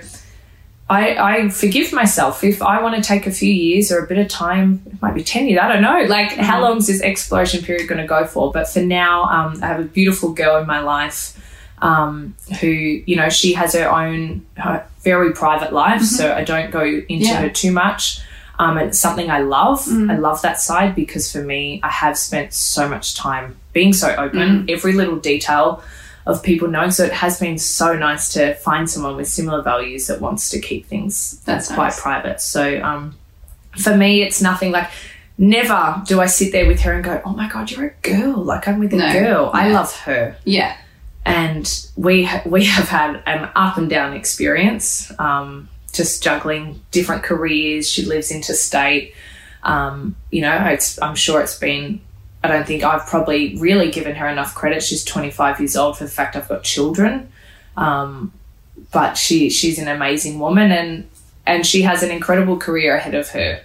I, I forgive myself if I want to take a few years or a bit of time. It might be 10 years. I don't know. Like, how long is this exploration period going to go for? But for now, um, I have a beautiful girl in my life um, who, you know, she has her own her very private life. So I don't go into Yeah. her too much. Um, it's something I love. I love that side because for me, I have spent so much time being so open, every little detail of people knowing. So it has been so nice to find someone with similar values that wants to keep things That's quite nice. private. So um, for me, it's nothing like. Never do I sit there with her and go, "Oh my god, you're a girl!" Like I'm with a No. girl. I love her Yeah. and we ha- we have had an up and down experience, um, just juggling different careers. She lives interstate. Um, you know, I'm sure it's been. I don't think I've probably really given her enough credit. She's 25 years old for the fact I've got children, um, but she she's an amazing woman and and she has an incredible career ahead of her.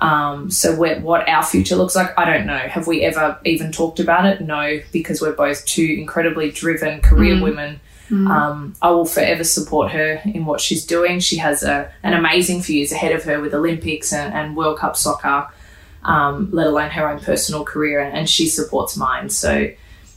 Um, so what our future looks like, I don't know. Have we ever even talked about it? No, because we're both two incredibly driven career women. Um, I will forever support her in what she's doing. She has a, an amazing few years ahead of her with Olympics and, and World Cup soccer, um, let alone her own personal career, and, and she supports mine. So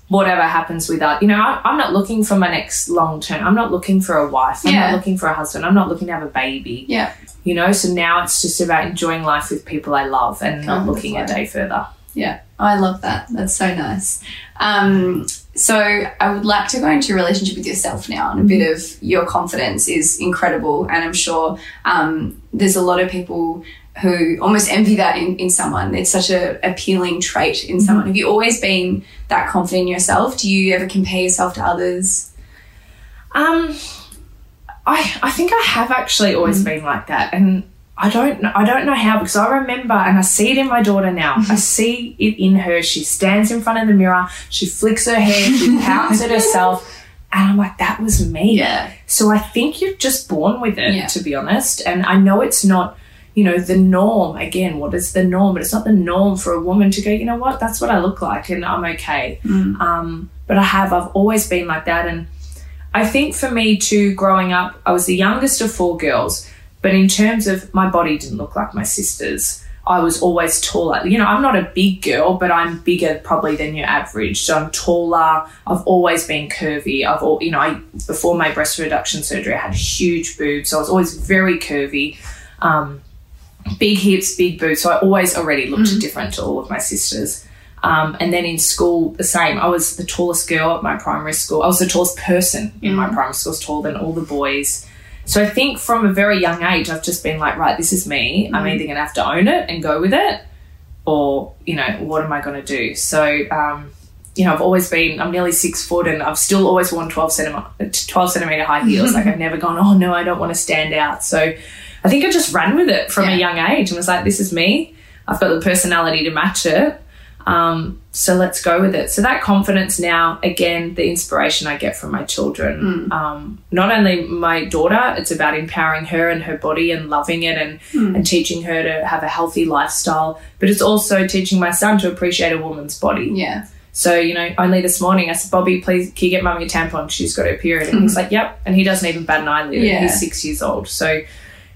whatever happens with that, you know, I, I'm not looking for my next long term. I'm not looking for a wife. I'm Yeah. not looking for a husband. I'm not looking to have a baby Yeah. you know so now it's just about enjoying life with people i love and not looking a day further Yeah, I love that. That's so nice. Um, so I would like to go into your relationship with yourself now, and a bit of your confidence is incredible, and I'm sure um, there's a lot of people who almost envy that in, in someone. It's such a appealing trait in someone. Have you always been that confident in yourself? Do you ever compare yourself to others? um i i think i have actually always been like that and I don't know. I don't know how because I remember and I see it in my daughter now. I see it in her. She stands in front of the mirror. She flicks her hair. She pouts at herself, and I'm like, that was me. Yeah. So I think you're just born with it, Yeah. to be honest. And I know it's not, you know, the norm. Again, what is the norm? But it's not the norm for a woman to go, you know what, that's what I look like and I'm okay. Um, but I have, I've always been like that. And I think for me too, growing up, I was the youngest of four girls. But in terms of my body didn't look like my sister's. I was always taller. You know, I'm not a big girl, but I'm bigger probably than your average. So I'm taller. I've always been curvy. I've, al- you know, I, before my breast reduction surgery, I had huge boobs. So I was always very curvy. Um, big hips, big boobs. So I always already looked different to all of my sisters. Um, and then in school, the same. I was the tallest girl at my primary school. I was the tallest person in my primary school. I was taller than all the boys. So I think from a very young age, I've just been like, right, this is me. I'm either going to have to own it and go with it, or you know, what am I going to do? So, um, you know, I've always been. I'm nearly six foot, and I've still always worn 12 centimeter, 12 centimeter high heels. like I've never gone, oh no, I don't want to stand out. So, I think I just ran with it from a young age and was like, this is me. I've got the personality to match it. Um, so let's go with it. So that confidence now, again, the inspiration I get from my children. Um, not only my daughter, it's about empowering her and her body and loving it and, and teaching her to have a healthy lifestyle, but it's also teaching my son to appreciate a woman's body. Yeah. So, you know, only this morning I said, Bobby, please, can you get mummy a tampon? She's got her period. And he's like, yep. And he doesn't even bat an eyelid. Yeah. He's six years old. So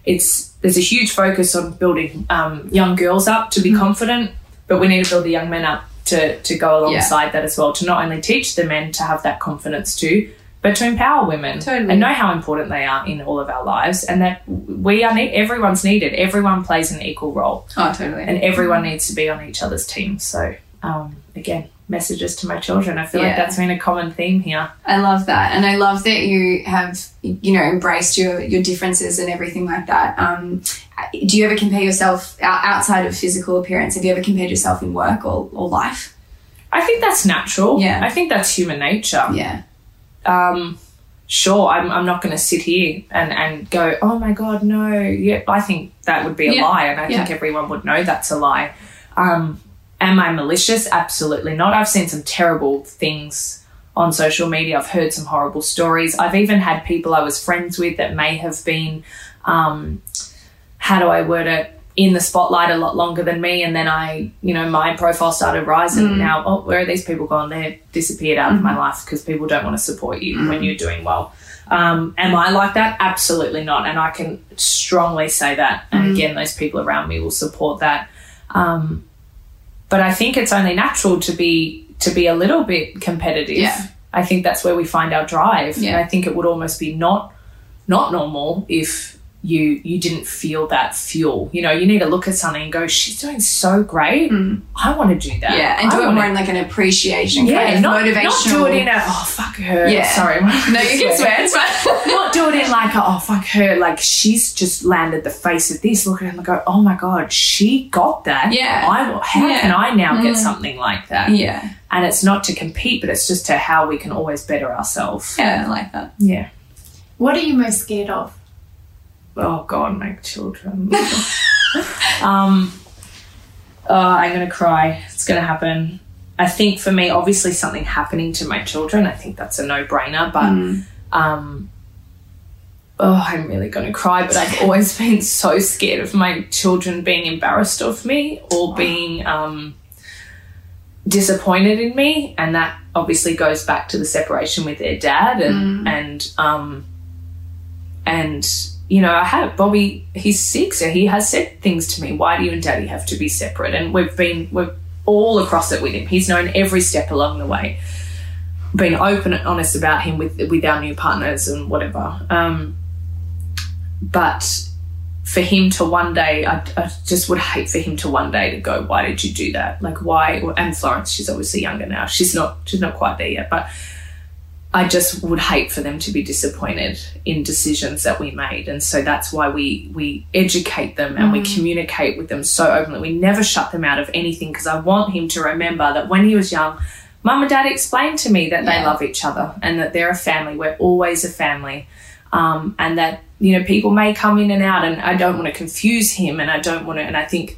it's, there's a huge focus on building um, young girls up to be confident, but we need to build the young men up to, to go alongside that as well, to not only teach the men to have that confidence too, but to empower women Totally. and know how important they are in all of our lives and that we are, ne- everyone's needed. Everyone plays an equal role Oh, totally. and everyone needs to be on each other's team. So, um, again, messages to my children. I feel like that's been a common theme here. I love that, and I love that you have you know embraced your your differences and everything like that. Um, do you ever compare yourself outside of physical appearance? Have you ever compared yourself in work or, or life? I think that's natural. Yeah. I think that's human nature. Yeah, um, sure, I'm, I'm not going to sit here and, and go, oh my God, no. Yeah, I think that would be a Yeah. lie. And I think everyone would know that's a lie. Um, am I malicious? Absolutely not. I've seen some terrible things on social media. I've heard some horrible stories. I've even had people I was friends with that may have been, um, how do I word it? In the spotlight a lot longer than me, and then I, you know, my profile started rising. Now, oh, where are these people gone? They're disappeared out of my life because people don't want to support you when you're doing well. Um, am I like that? Absolutely not. And I can strongly say that. And again, those people around me will support that. Um, but I think it's only natural to be to be a little bit competitive. Yeah. I think that's where we find our drive. Yeah. And I think it would almost be not not normal if you you didn't feel that fuel. You know, you need to look at something and go, "She's doing so great. I want to do that." Mm. Yeah, and I do it wanna- more in like an appreciation yeah, kind of not, motivational. not do it in a oh fuck her. Yeah. Sorry, no, you can swear. It's fine. not do it in like a, oh fuck her like she's just landed the face of this look at her and go oh my god she got that Yeah. I, how Yeah. can I now get something like that yeah, and it's not to compete but it's just to how we can always better ourselves yeah, I like that. yeah What are you most scared of? Oh god my children. Um oh I'm gonna cry. It's gonna happen. I think for me obviously something happening to my children I think that's a no-brainer but um oh I'm really gonna cry but I've always been so scared of my children being embarrassed of me or being um disappointed in me and that obviously goes back to the separation with their dad and and um and you know, I had Bobby. He's six, and he has said things to me. Why do you and Daddy have to be separate? And we've been we're all across it with him. He's known every step along the way. Been open and honest about him with with our new partners and whatever. Um, but for him to one day, I, I just would hate for him to one day to go, why did you do that? Like why? And Florence, she's obviously younger now. She's not she's not quite there yet, but I just would hate for them to be disappointed in decisions that we made. And so that's why we we educate them and we communicate with them so openly. We never shut them out of anything because I want him to remember that when he was young, mum and dad explained to me that they love each other and that they're a family. We're always a family. Um, and that, you know, people may come in and out and I don't want to confuse him and I don't want to and I think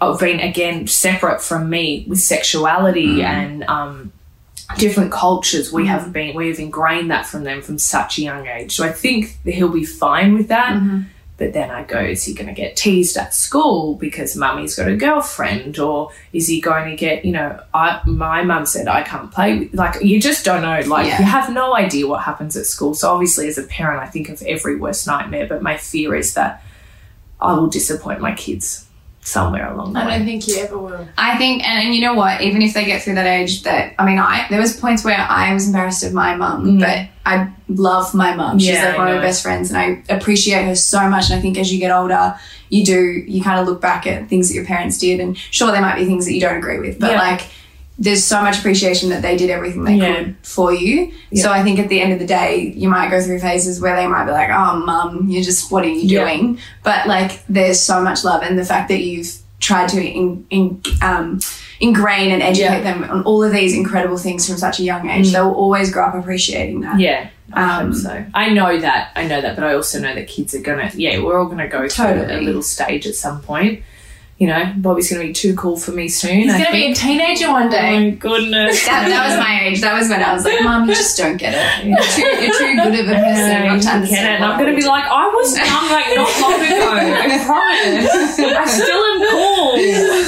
I've been again separate from me with sexuality and um different cultures we mm. have been we have ingrained that from them from such a young age. So i think that he'll be fine with that. Mm-hmm. But then i go is he going to get teased at school because mummy's got a girlfriend? Or is he going to get you know I, my mum said i can't play with like you just don't know. Like Yeah. you have no idea what happens at school. So obviously as a parent i think of every worst nightmare but my fear is that i will disappoint my kids somewhere along the I way don't think you ever will. I think, and, and you know what? Even if they get through that age, that I mean, I there was points where I was embarrassed of my mum, but I love my mum. She's Mm. Yeah, like one of my best friends, and I appreciate her so much. And I think as you get older, you do you kind of look back at things that your parents did, and sure, there might be things that you don't agree with, but Yeah. like. There's so much appreciation that they did everything they Yeah. could for you. So I think at the end of the day, you might go through phases where they might be like, "Oh, mum, you're just what are you Yeah. doing?" But like, there's so much love, and the fact that you've tried to in, in, um, ingrain and educate Yeah. them on all of these incredible things from such a young age, they'll always grow up appreciating that. Yeah, I Um, so. I know that. I know that, but I also know that kids are gonna. Yeah, we're all gonna go through a little stage at some point. You know, Bobby's gonna be too cool for me soon. He's going to be a teenager one day. Oh my goodness. That, that was my age. That was when I was like, Mom, you just don't get it. You're too, you're too good of a person Yeah, not you to get it. understand. And I'm gonna be like, I was young like not long ago. I promise. I still am cool.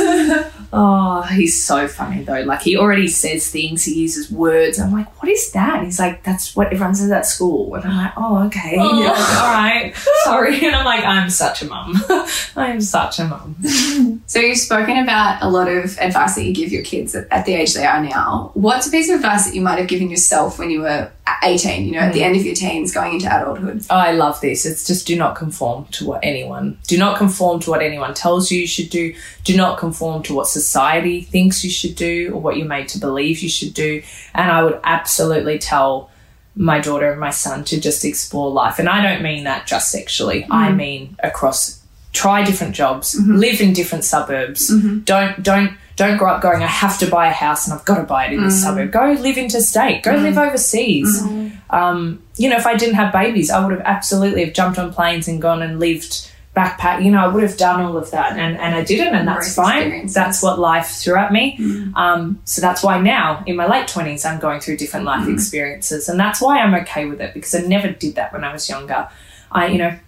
Oh, he's so funny though. Like he already says things. He uses words. I'm like, what is that? And he's like, that's what everyone says at school. And I'm like, oh, okay, Yeah, oh. all right, sorry. And I'm like, I'm such a mum. I'm such a mum. So you've spoken about a lot of advice that you give your kids at the age they are now. What's a piece of advice that you might have given yourself when you were 18, you know, at the mm. end of your teens going into adulthood? Oh, I love this. It's just do not conform to what anyone do not conform to what anyone tells you you should do. Do not conform to what society thinks you should do or what you're made to believe you should do. And I would absolutely tell my daughter and my son to just explore life. And I don't mean that just sexually. Mm-hmm. I mean across try different jobs, mm-hmm. live in different suburbs. Mm-hmm. Don't don't don't grow up going, I have to buy a house and I've got to buy it in this mm. suburb. Go live interstate. Go mm. live overseas. Mm-hmm. Um, you know, if I didn't have babies, I would have absolutely have jumped on planes and gone and lived backpack. You know, I would have done all of that, and and I didn't, and that's fine. That's what life threw at me. Mm. Um, so that's why now, in my late twenties, I'm going through different life experiences, and that's why I'm okay with it because I never did that when I was younger. I, you know,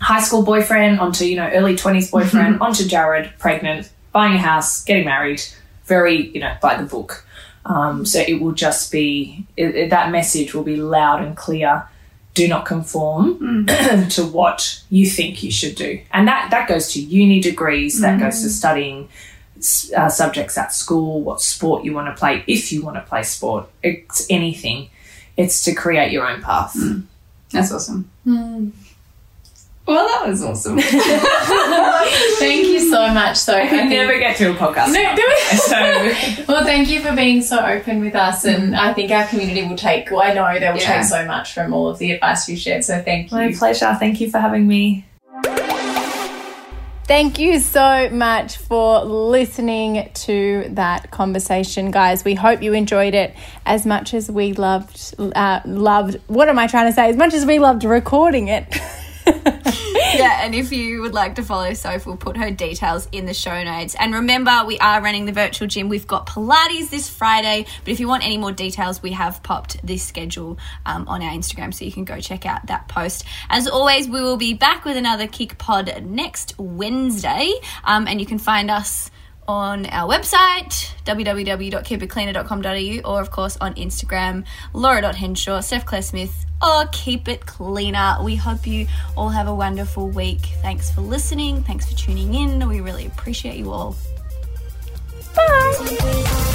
high school boyfriend onto you know early 20s boyfriend onto jared pregnant buying a house getting married very you know by the book. Um, so it will just be it, it- that message will be loud and clear. Do not conform to what you think you should do. And that that goes to uni degrees that goes to studying uh, subjects at school what sport you want to play if you want to play sport it's anything. It's to create your own path. That's awesome. Well, that was awesome. Thank you so much. So I think- never get through a podcast No, do it. so Well, thank you for being so open with us, and I think our community will take. Well, I know they will Yeah. take so much from all of the advice you shared. So thank you. My pleasure. Thank you for having me. Thank you so much for listening to that conversation, guys. We hope you enjoyed it as much as we loved uh, loved. What am I trying to say? As much as we loved recording it. yeah, and if you would like to follow Soph, we'll put her details in the show notes. And remember, we are running the virtual gym. We've got Pilates this Friday, but if you want any more details, we have popped this schedule um, on our Instagram, so you can go check out that post. As always, we will be back with another KIC Pod next Wednesday, um, and you can find us on our website www.keepitcleaner.com.au or of course on Instagram laura.henshaw Steph Claire Smith or keep it cleaner. We hope you all have a wonderful week. Thanks for listening. Thanks for tuning in. We really appreciate you all. Bye.